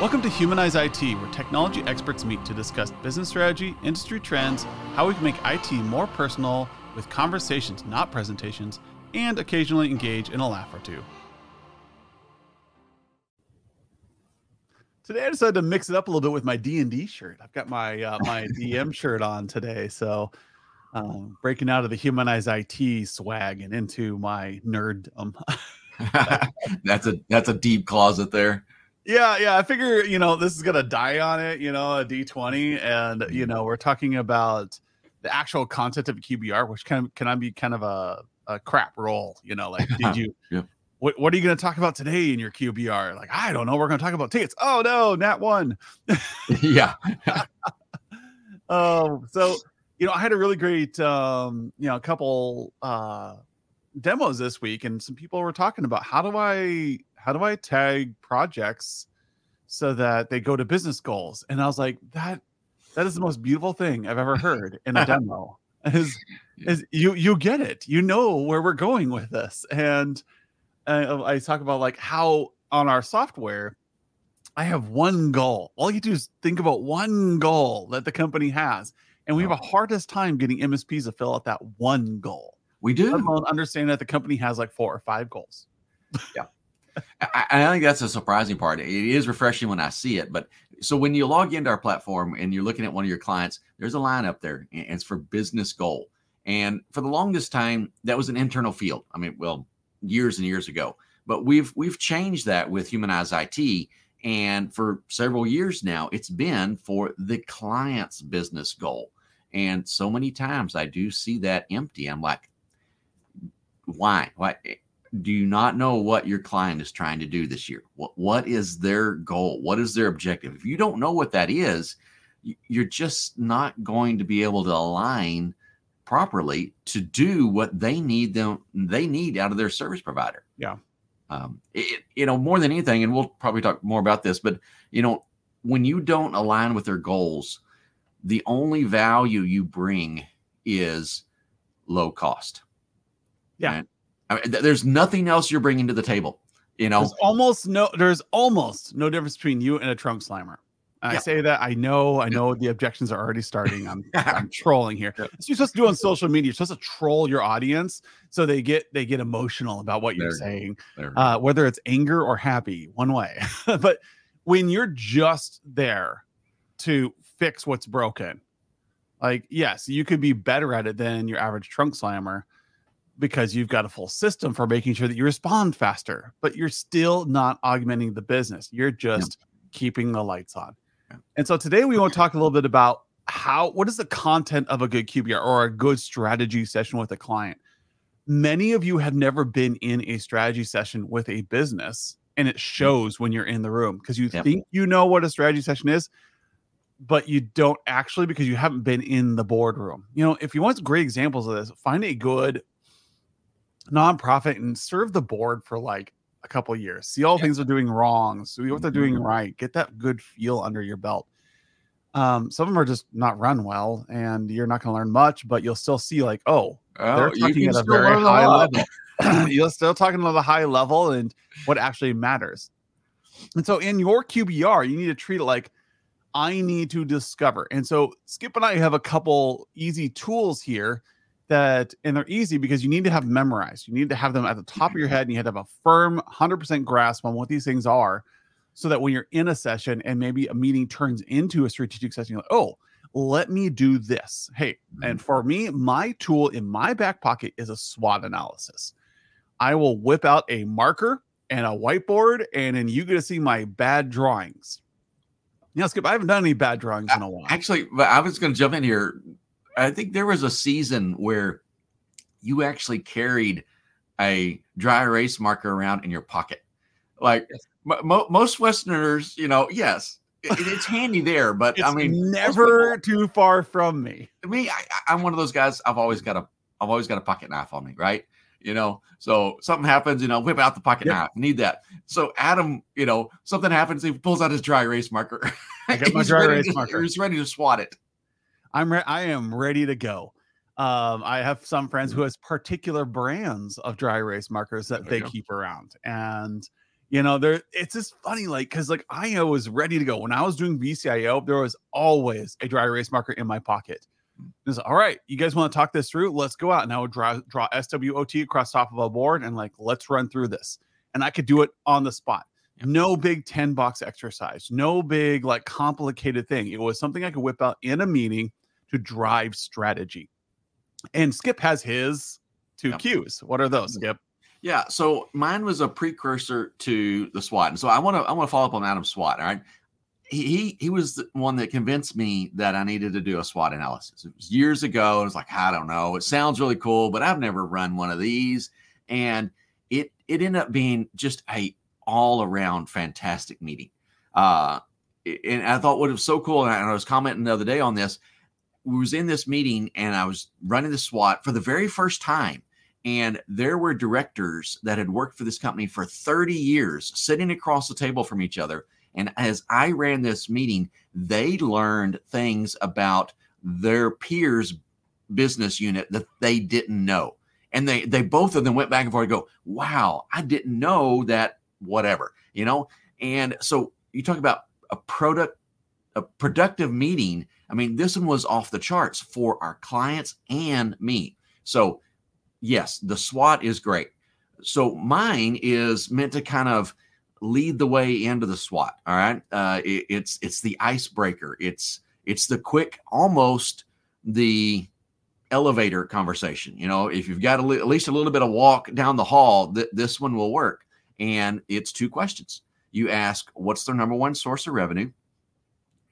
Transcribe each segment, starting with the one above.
Welcome to Humanize IT, where technology experts meet to discuss business strategy, industry trends, how we can make IT more personal with conversations, not presentations, and occasionally engage in a laugh or two. Today I decided to mix it up a little bit with my D&D shirt. I've got my uh, my DM shirt on today, so um, breaking out of the Humanize IT swag and into my nerddom. that's a that's a deep closet there. Yeah, yeah. I figure, you know, this is gonna die on it, you know, a D20. And, you know, we're talking about the actual content of a QBR, which can can I be kind of a, a crap roll, you know, like did you yeah. what what are you gonna talk about today in your QBR? Like, I don't know, we're gonna talk about tickets. Oh no, nat one. yeah. um, so you know, I had a really great um, you know, a couple uh demos this week, and some people were talking about how do I how do I tag projects so that they go to business goals? And I was like, that that is the most beautiful thing I've ever heard in a demo. Is is you you get it, you know where we're going with this, and uh, I talk about like how on our software. I have one goal. All you do is think about one goal that the company has. And we have a oh. hardest time getting MSPs to fill out that one goal. We do. Understand that the company has like four or five goals. Yeah. I, I, think that's a surprising part. It is refreshing when I see it. But so when you log into our platform and you're looking at one of your clients, there's a line up there and it's for business goal. And for the longest time, that was an internal field. I mean, well, years and years ago. But we've we've changed that with Humanize IT. And for several years now, it's been for the client's business goal. And so many times I do see that empty. I'm like, why? Why? Do you not know what your client is trying to do this year? What what is their goal? What is their objective? If you don't know what that is, you're just not going to be able to align properly to do what they need them they need out of their service provider. Yeah. Um, it, you know, more than anything, and we'll probably talk more about this, but you know, when you don't align with their goals, the only value you bring is low cost. Yeah. I mean, th- there's nothing else you're bringing to the table. You know, there's almost no, there's almost no difference between you and a trunk slammer. I say that I know, I know the objections are already starting. I'm, I'm trolling here. Yeah. you're supposed to do on social media. You're supposed to troll your audience so they get they get emotional about what you're there saying, uh, whether it's anger or happy, one way. but when you're just there to fix what's broken, like yes, you could be better at it than your average trunk slammer because you've got a full system for making sure that you respond faster, but you're still not augmenting the business. You're just yeah. keeping the lights on. Yeah. And so today we want to talk a little bit about how what is the content of a good QBR or a good strategy session with a client. Many of you have never been in a strategy session with a business, and it shows when you're in the room because you yep. think you know what a strategy session is, but you don't actually because you haven't been in the boardroom. You know, if you want great examples of this, find a good nonprofit and serve the board for like a couple years. See all yeah. things they're doing wrong. See what they're doing mm-hmm. right. Get that good feel under your belt. Um, some of them are just not run well, and you're not going to learn much, but you'll still see like, oh, oh they're talking at a very high level. you're still talking at a high level and what actually matters. And so in your QBR, you need to treat it like I need to discover. And so Skip and I have a couple easy tools here that and they're easy because you need to have memorized. You need to have them at the top of your head and you have to have a firm 100% grasp on what these things are so that when you're in a session and maybe a meeting turns into a strategic session, you're like, oh, let me do this. Hey, and mm-hmm. for me, my tool in my back pocket is a SWOT analysis. I will whip out a marker and a whiteboard, and then you get to see my bad drawings. Yeah, Skip, I haven't done any bad drawings in a while. Actually, I was going to jump in here. I think there was a season where you actually carried a dry erase marker around in your pocket. Like mo- most Westerners, you know, yes, it, it's handy there, but it's I mean, never people, too far from me. Me, I, I'm one of those guys. I've always got a, I've always got a pocket knife on me, right? You know, so something happens, you know, whip out the pocket yep. knife. Need that. So Adam, you know, something happens. He pulls out his dry erase marker. I got my dry erase marker. He's ready to swat it. I'm re- I am ready to go. Um, I have some friends who mm-hmm. has particular brands of dry erase markers that they keep around, and You know, there it's just funny, like because like I was ready to go when I was doing VCIO. There was always a dry erase marker in my pocket. It's all right. You guys want to talk this through? Let's go out and I would draw draw SWOT across top of a board and like let's run through this. And I could do it on the spot. No big 10 box exercise, no big like complicated thing. It was something I could whip out in a meeting to drive strategy. And Skip has his two yep. cues. What are those, Skip? Yeah, so mine was a precursor to the SWOT, And so I want to I want to follow up on Adam's SWOT. All right. He, he he was the one that convinced me that I needed to do a SWOT analysis. It was years ago. I was like, I don't know. It sounds really cool, but I've never run one of these. And it it ended up being just a all around fantastic meeting. Uh, and I thought what was so cool, and I was commenting the other day on this. Was in this meeting, and I was running the SWOT for the very first time, and there were directors that had worked for this company for 30 years sitting across the table from each other. And as I ran this meeting, they learned things about their peers' business unit that they didn't know. And they they both of them went back and forth and go, wow, I didn't know that whatever, you know? And so you talk about a product, a productive meeting. I mean, this one was off the charts for our clients and me. So, yes, the SWOT is great. So, mine is meant to kind of lead the way into the SWOT. All right, uh, it, it's it's the icebreaker. It's it's the quick, almost the elevator conversation. You know, if you've got a, at least a little bit of walk down the hall, th- this one will work and it's two questions. You ask, what's their number one source of revenue?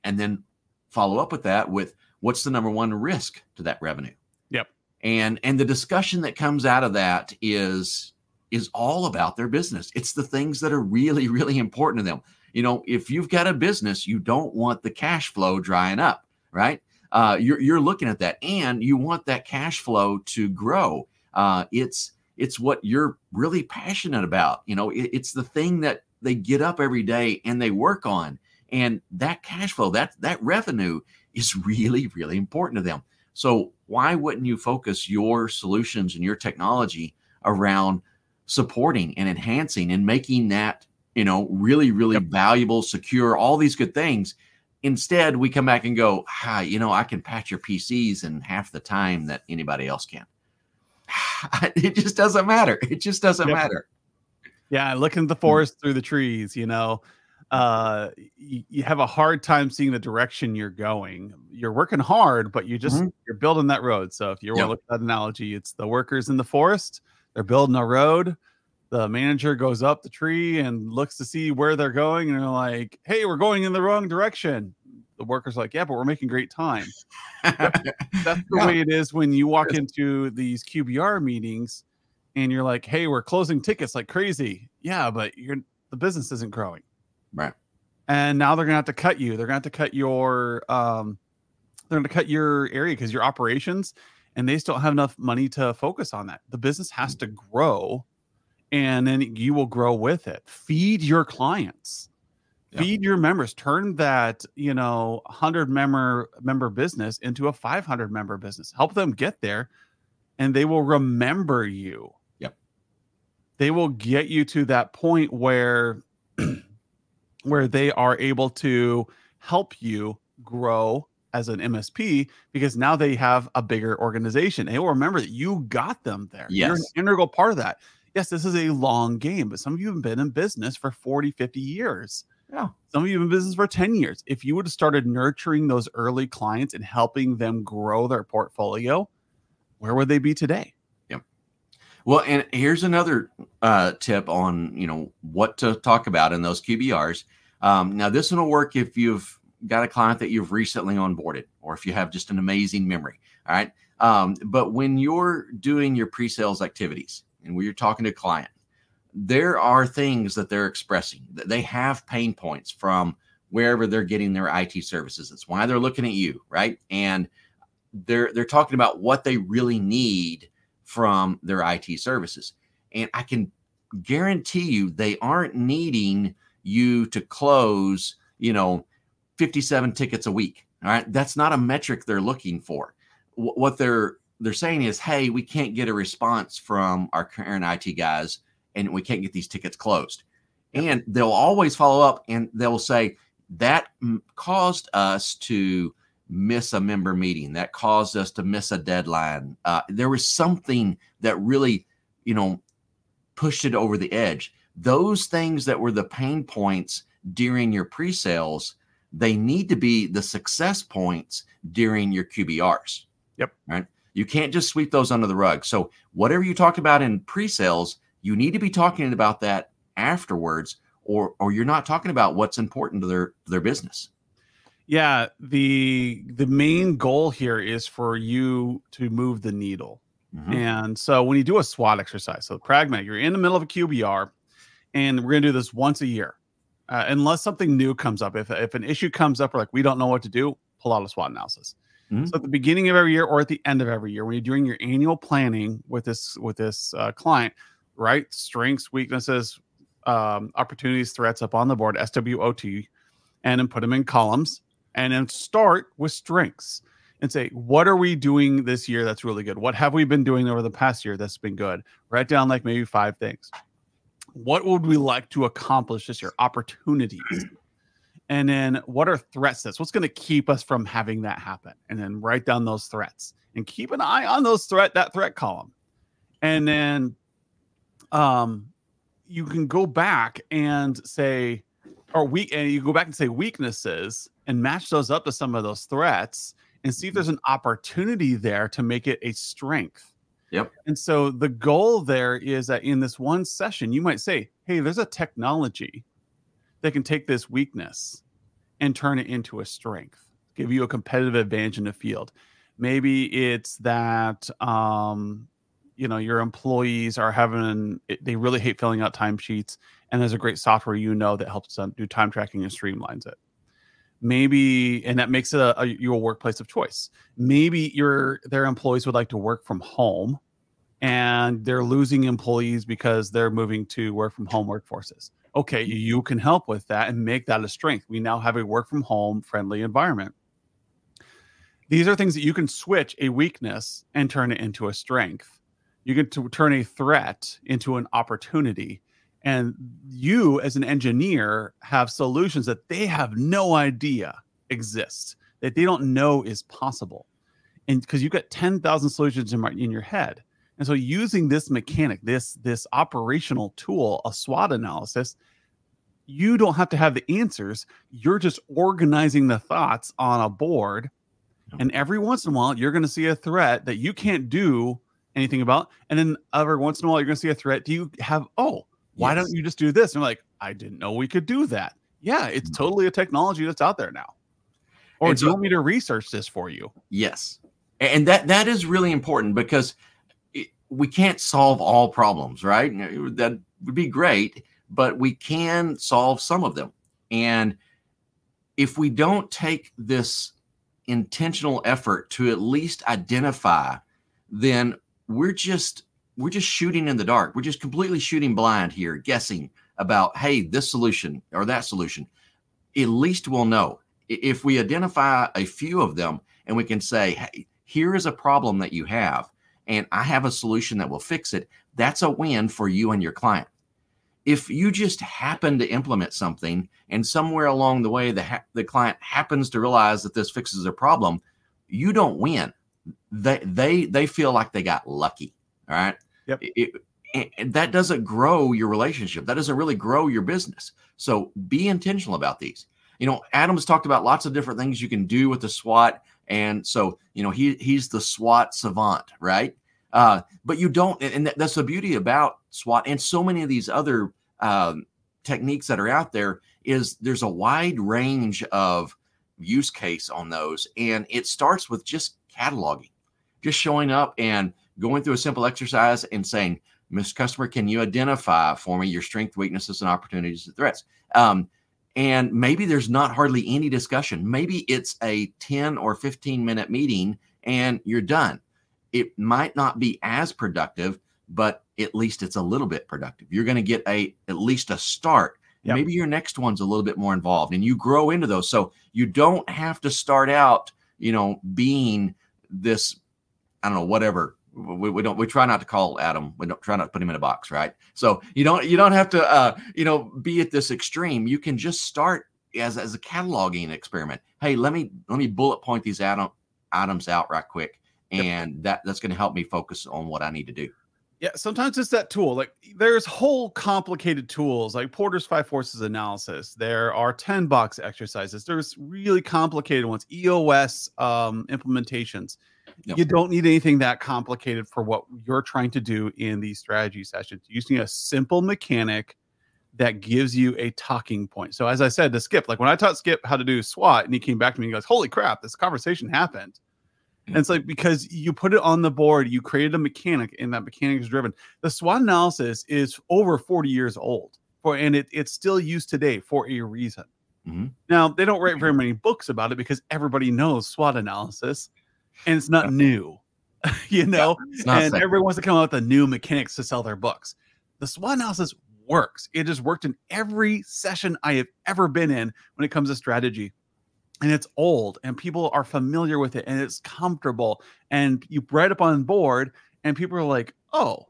And then follow up with that with what's the number one risk to that revenue? Yep. And and the discussion that comes out of that is is all about their business. It's the things that are really really important to them. You know, if you've got a business, you don't want the cash flow drying up, right? Uh, you're you're looking at that, and you want that cash flow to grow. Uh, it's it's what you're really passionate about. You know, it, it's the thing that they get up every day and they work on. And that cash flow, that that revenue is really, really important to them. So why wouldn't you focus your solutions and your technology around supporting and enhancing and making that, you know, really, really yep. valuable, secure, all these good things? Instead, we come back and go, ah, you know, I can patch your PCs in half the time that anybody else can. it just doesn't matter. It just doesn't yep. matter. Yeah, looking at the hmm. forest through the trees, you know, uh, you, you, have a hard time seeing the direction you're going. You're working hard, but you just mm-hmm. you're building that road. So if you want to look at that analogy, it's the workers in the forest. They're building a road. The manager goes up the tree and looks to see where they're going, and they're like, "Hey, we're going in the wrong direction." the workers like, yeah, but we're making great time. That's the yeah. way it is when you walk into these QBR meetings and you're like, hey, we're closing tickets like crazy. Yeah, but you're the business isn't growing. Right. And now they're gonna have to cut you. They're gonna have to cut your um they're gonna cut your area because your operations and they still have enough money to focus on that. The business has to grow and then you will grow with it. Feed your clients feed your members turn that you know 100 member member business into a 500 member business help them get there and they will remember you yep they will get you to that point where where they are able to help you grow as an MSP because now they have a bigger organization. They will remember that you got them there. Yes. You're an integral part of that. Yes, this is a long game, but some of you have been in business for 40, 50 years. Yeah. Some of you have been in business for 10 years. If you would have started nurturing those early clients and helping them grow their portfolio, where would they be today? Well, and here's another uh, tip on you know what to talk about in those QBRs. Um, now, this one will work if you've got a client that you've recently onboarded, or if you have just an amazing memory. All right. Um, but when you're doing your pre-sales activities and when you're talking to a client, there are things that they're expressing. They have pain points from wherever they're getting their IT services. That's why they're looking at you, right? And they're they're talking about what they really need from their IT services. And I can guarantee you they aren't needing you to close, you know, 57 tickets a week. All right? That's not a metric they're looking for. What they're they're saying is, "Hey, we can't get a response from our current IT guys and we can't get these tickets closed. And they'll always follow up and they'll say, that caused us to miss a member meeting. That caused us to miss a deadline. Uh, there was something that really, you know, pushed it over the edge. Those things that were the pain points during your pre sales, they need to be the success points during your QBRs. Yep. Right. You can't just sweep those under the rug. So, whatever you talk about in pre sales, you need to be talking about that afterwards or or you're not talking about what's important to their their business yeah the the main goal here is for you to move the needle mm-hmm. and so when you do a swot exercise so pragmatic you're in the middle of a qbr and we're going to do this once a year uh, unless something new comes up if, if an issue comes up or like we don't know what to do pull out a swot analysis mm-hmm. so at the beginning of every year or at the end of every year when you're doing your annual planning with this with this uh, client right strengths weaknesses um, opportunities, threats up on the board, SWOT, and then put them in columns and then start with strengths and say, what are we doing this year that's really good? What have we been doing over the past year that's been good? Write down like maybe five things. What would we like to accomplish this year? Opportunities. And then what are threats that's what's going to keep us from having that happen? And then write down those threats and keep an eye on those threat that threat column. And then um you can go back and say, or weak, and you go back and say weaknesses and match those up to some of those threats and see if there's an opportunity there to make it a strength. Yep. And so the goal there is that in this one session, you might say, hey, there's a technology that can take this weakness and turn it into a strength, give you a competitive advantage in the field. Maybe it's that um, you know your employees are having they really hate filling out timesheets and there's a great software you know that helps them do time tracking and streamlines it maybe and that makes it a, a, your workplace of choice. Maybe your their employees would like to work from home and they're losing employees because they're moving to work from home workforces. Okay you can help with that and make that a strength. We now have a work from home friendly environment. These are things that you can switch a weakness and turn it into a strength. You get to turn a threat into an opportunity and you as an engineer have solutions that they have no idea exist that they don't know is possible. And because you've got 10,000 solutions in, in your head. And so using this mechanic this this operational tool a SWOT analysis you don't have to have the answers. You're just organizing the thoughts on a board. And every once in a while you're going to see a threat that you can't do anything about. And then every once in a while, you're going to see a threat. Do you have, oh, why yes. don't you just do this? And I'm like, I didn't know we could do that. Yeah, it's mm-hmm. totally a technology that's out there now. Or and do so, you want me to research this for you? Yes. And that that is really important because it, we can't solve all problems, right? That would be great, but we can solve some of them. And if we don't take this intentional effort to at least identify, then we're just we're just shooting in the dark. We're just completely shooting blind here, guessing about hey, this solution or that solution. At least we'll know if we identify a few of them and we can say, hey, here is a problem that you have, and I have a solution that will fix it. That's a win for you and your client. If you just happen to implement something and somewhere along the way the, ha- the client happens to realize that this fixes a problem, you don't win they they they feel like they got lucky. All right. Yep. It, that doesn't grow your relationship. That doesn't really grow your business. So be intentional about these. You know, Adam's talked about lots of different things you can do with the SWOT, and so you know he he's the SWOT savant, right? Uh, but you don't, and that's the beauty about SWOT and so many of these other um, techniques that are out there is there's a wide range of use case on those, and it starts with just cataloging, just showing up and going through a simple exercise and saying, Mr. Customer, can you identify for me your strength, weaknesses, and opportunities and threats? Um, and maybe there's not hardly any discussion. Maybe it's a 10 or 15 minute meeting and you're done. It might not be as productive, but at least it's a little bit productive. You're going to get a at least a start. Yep. Maybe your next one's a little bit more involved and you grow into those. So you don't have to start out, you know, being this I don't know, whatever we, we, don't we try not to call Adam we don't try not to put him in a box right so you don't you don't have to uh you know be at this extreme you can just start as as a cataloging experiment hey let me let me bullet point these atom, items out right quick and yep. that that's going to help me focus on what I need to do yeah, sometimes it's that tool. Like there's whole complicated tools like Porter's five forces analysis. There are 10 box exercises. There's really complicated ones, EOS um, implementations. You don't need anything that complicated for what you're trying to do in these strategy sessions. You just need a simple mechanic that gives you a talking point. So as I said to Skip, like when I taught Skip how to do SWOT and he came back to me and goes, Holy crap, this conversation happened. And it's like because you put it on the board, you created a mechanic, and that mechanic is driven. The SWOT analysis is over 40 years old, for and it, it's still used today for a reason. Mm-hmm. Now they don't write very many books about it because everybody knows SWOT analysis and it's not new, you know. Yeah, and everyone wants to come out with the new mechanics to sell their books. The SWOT analysis works. It has worked in every session I have ever been in when it comes to strategy. And it's old and people are familiar with it and it's comfortable. And you write up on board and people are like, oh,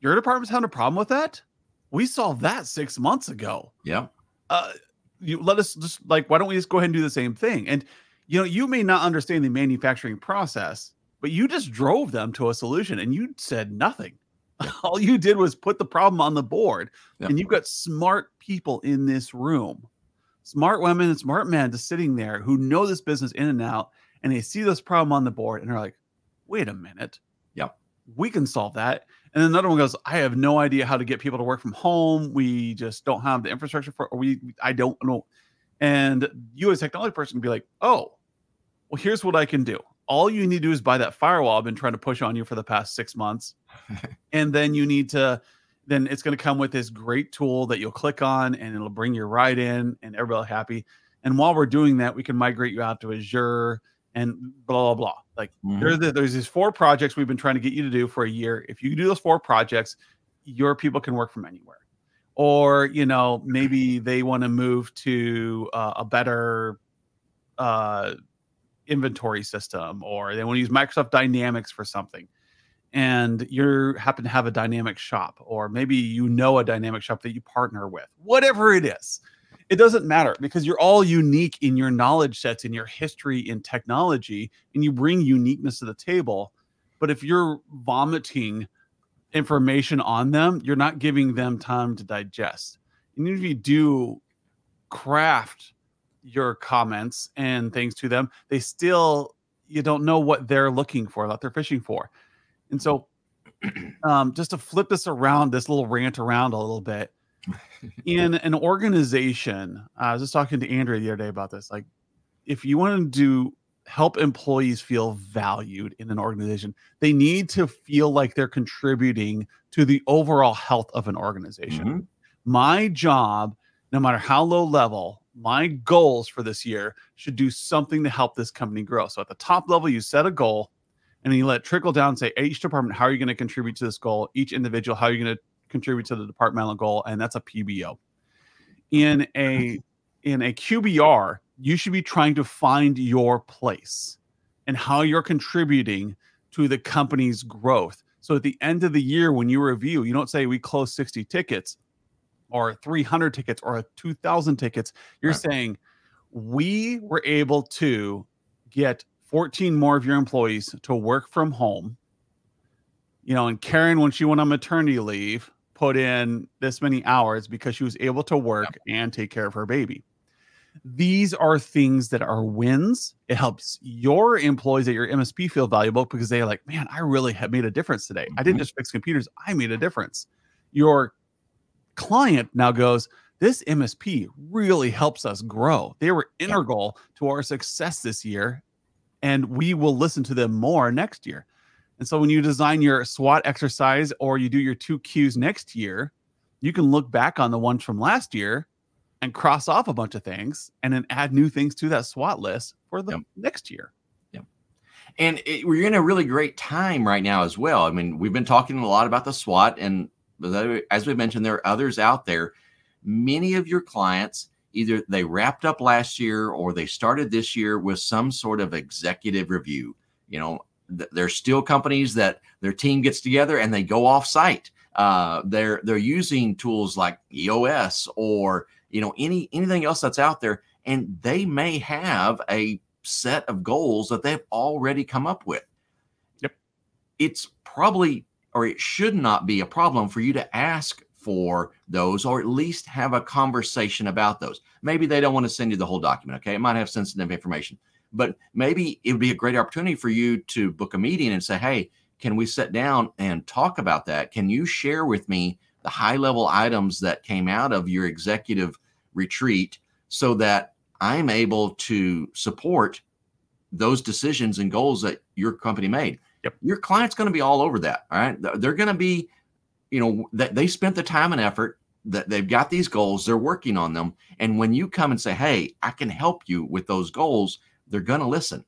your department's having a problem with that? We solved that six months ago. Yeah. Uh, you let us just like, why don't we just go ahead and do the same thing? And you know, you may not understand the manufacturing process, but you just drove them to a solution and you said nothing. All you did was put the problem on the board. Yep. And you've got smart people in this room, smart women and smart men just sitting there who know this business in and out. And they see this problem on the board and they're like, wait a minute. Yeah. We can solve that. And another one goes, I have no idea how to get people to work from home. We just don't have the infrastructure for, or we, I don't know. And you as a technology person can be like, oh, well, here's what I can do. All you need to do is buy that firewall I've been trying to push on you for the past six months. and then you need to, then it's going to come with this great tool that you'll click on and it'll bring you right in and everybody happy. And while we're doing that, we can migrate you out to Azure and blah, blah, blah. Like mm-hmm. there's, the, there's these four projects we've been trying to get you to do for a year. If you do those four projects, your people can work from anywhere or you know maybe they want to move to uh, a better uh, inventory system or they want to use Microsoft Dynamics for something and you happen to have a dynamic shop or maybe you know a dynamic shop that you partner with whatever it is it doesn't matter because you're all unique in your knowledge sets in your history in technology and you bring uniqueness to the table but if you're vomiting information on them you're not giving them time to digest. And if you do craft your comments and things to them, they still you don't know what they're looking for, what they're fishing for. And so um, just to flip this around, this little rant around a little bit, in an organization, I was just talking to Andrea the other day about this. Like, if you want to do help employees feel valued in an organization, they need to feel like they're contributing to the overall health of an organization. Mm-hmm. My job, no matter how low level, my goals for this year should do something to help this company grow. So at the top level, you set a goal and then you let it trickle down, say each department, how are you going to contribute to this goal? Each individual, how are you going to contribute to the departmental goal? And that's a PBO. In a in a QBR, you should be trying to find your place and how you're contributing to the company's growth. So at the end of the year, when you review, you don't say we closed 60 tickets or 300 tickets or 2000 tickets you're right. saying we were able to get 14 more of your employees to work from home you know and karen when she went on maternity leave put in this many hours because she was able to work yep. and take care of her baby these are things that are wins it helps your employees at your msp feel valuable because they're like man i really have made a difference today mm-hmm. i didn't mm-hmm. just fix computers i made a difference your client now goes, this MSP really helps us grow. They were integral to our success this year, and we will listen to them more next year. And so when you design your SWOT exercise or you do your two Qs next year, you can look back on the ones from last year and cross off a bunch of things and then add new things to that SWOT list for the yep. next year. Yep. And it, we're in a really great time right now as well. I mean, we've been talking a lot about the SWOT and but as we mentioned, there are others out there. Many of your clients either they wrapped up last year or they started this year with some sort of executive review. You know, th- there's still companies that their team gets together and they go off site. Uh, they're they're using tools like EOS or you know any anything else that's out there, and they may have a set of goals that they've already come up with. Yep, it's probably or it should not be a problem for you to ask for those or at least have a conversation about those. Maybe they don't want to send you the whole document. Okay. It might have sensitive information, but maybe it would be a great opportunity for you to book a meeting and say, Hey, can we sit down and talk about that? Can you share with me the high level items that came out of your executive retreat so that I'm able to support those decisions and goals that your company made? Yep. Your client's going to be all over that. All right. They're going to be you know that they spent the time and effort that they've got these goals they're working on them and when you come and say hey i can help you with those goals they're going to listen.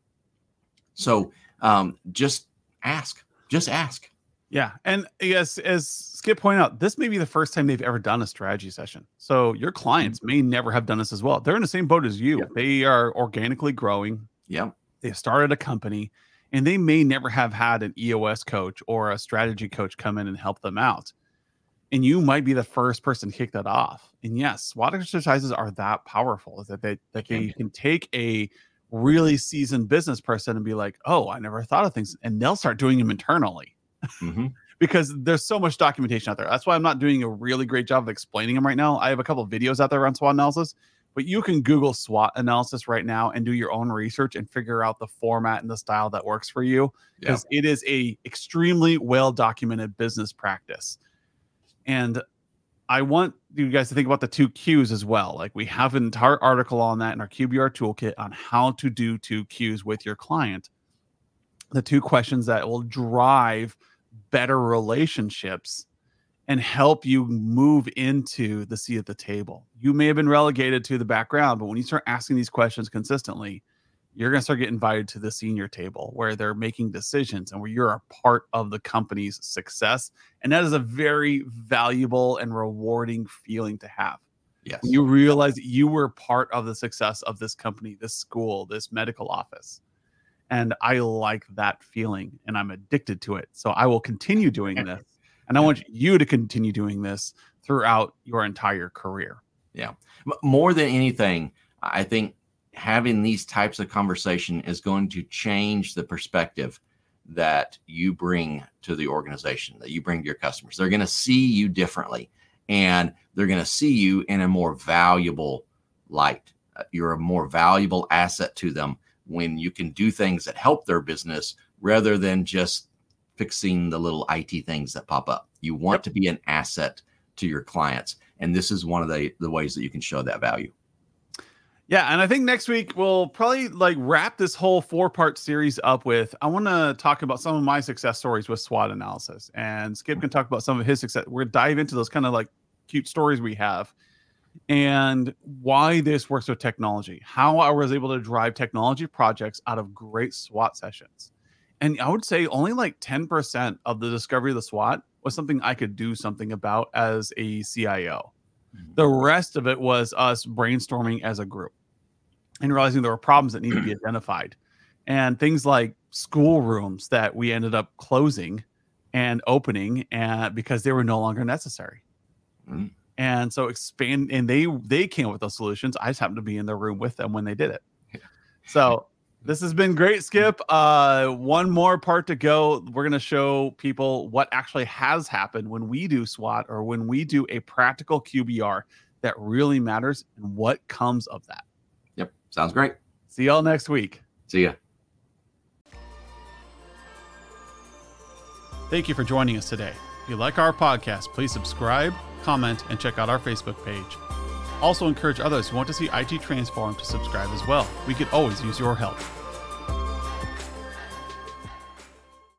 So um, just ask just ask. Yeah and yes as skip pointed out this may be the first time they've ever done a strategy session. So your clients may never have done this as well. They're in the same boat as you. They are organically growing. Yeah they started a company and they may never have had an EOS coach or a strategy coach come in and help them out. And you might be the first person to kick that off. And yes, SWOT exercises are that powerful that they that they can take a really seasoned business person and be like, "Oh, I never thought of things," and they'll start doing them internally. Mm-hmm. because there's so much documentation out there. That's why I'm not doing a really great job of explaining them right now. I have a couple of videos out there on SWOT analysis, but you can Google SWOT analysis right now and do your own research and figure out the format and the style that works for you because it is a extremely well documented business practice. And I want you guys to think about the two Qs as well. Like we have an entire article on that in our QBR toolkit on how to do two Qs with your client. The two questions that will drive better relationships and help you move into the seat at the table. You may have been relegated to the background, but when you start asking these questions consistently, you're going to start getting invited to the senior table where they're making decisions and where you're a part of the company's success. And that is a very valuable and rewarding feeling to have. Yes. you realize that you were part of the success of this company, this school, this medical office. And I like that feeling and I'm addicted to it. So I will continue doing this and I want you to continue doing this throughout your entire career. Yeah. More than anything, I think having these types of conversation is going to change the perspective that you bring to the organization, that you bring to your customers. They're going to see you differently and they're going to see you in a more valuable light. Uh, you're a more valuable asset to them when you can do things that help their business rather than just fixing the little IT things that pop up. You want yep. to be an asset to your clients. And this is one of the, the ways that you can show that value. Yeah, and I think next week we'll probably like wrap this whole four part series up with I want to talk about some of my success stories with SWOT analysis, and Skip can talk about some of his success. We're gonna dive into those kind of like cute stories we have, and why this works with technology, how I was able to drive technology projects out of great SWOT sessions, and I would say only like 10% of the discovery of the SWOT was something I could do something about as a CIO. Mm-hmm. The rest of it was us brainstorming as a group and realizing there were problems that needed to be identified. And things like schoolrooms that we ended up closing and opening and uh, because they were no longer necessary. Mm-hmm. And so expand and they they came up with those solutions. I just happened to be in the room with them when they did it. So this has been great, Skip. Uh, one more part to go. We're going to show people what actually has happened when we do SWOT or when we do a practical QBR that really matters and what comes of that. Yep. Sounds great. See y'all next week. See ya. Thank you for joining us today. If you like our podcast, please subscribe, comment, and check out our Facebook page. Also, encourage others who want to see IT transform to subscribe as well. We could always use your help.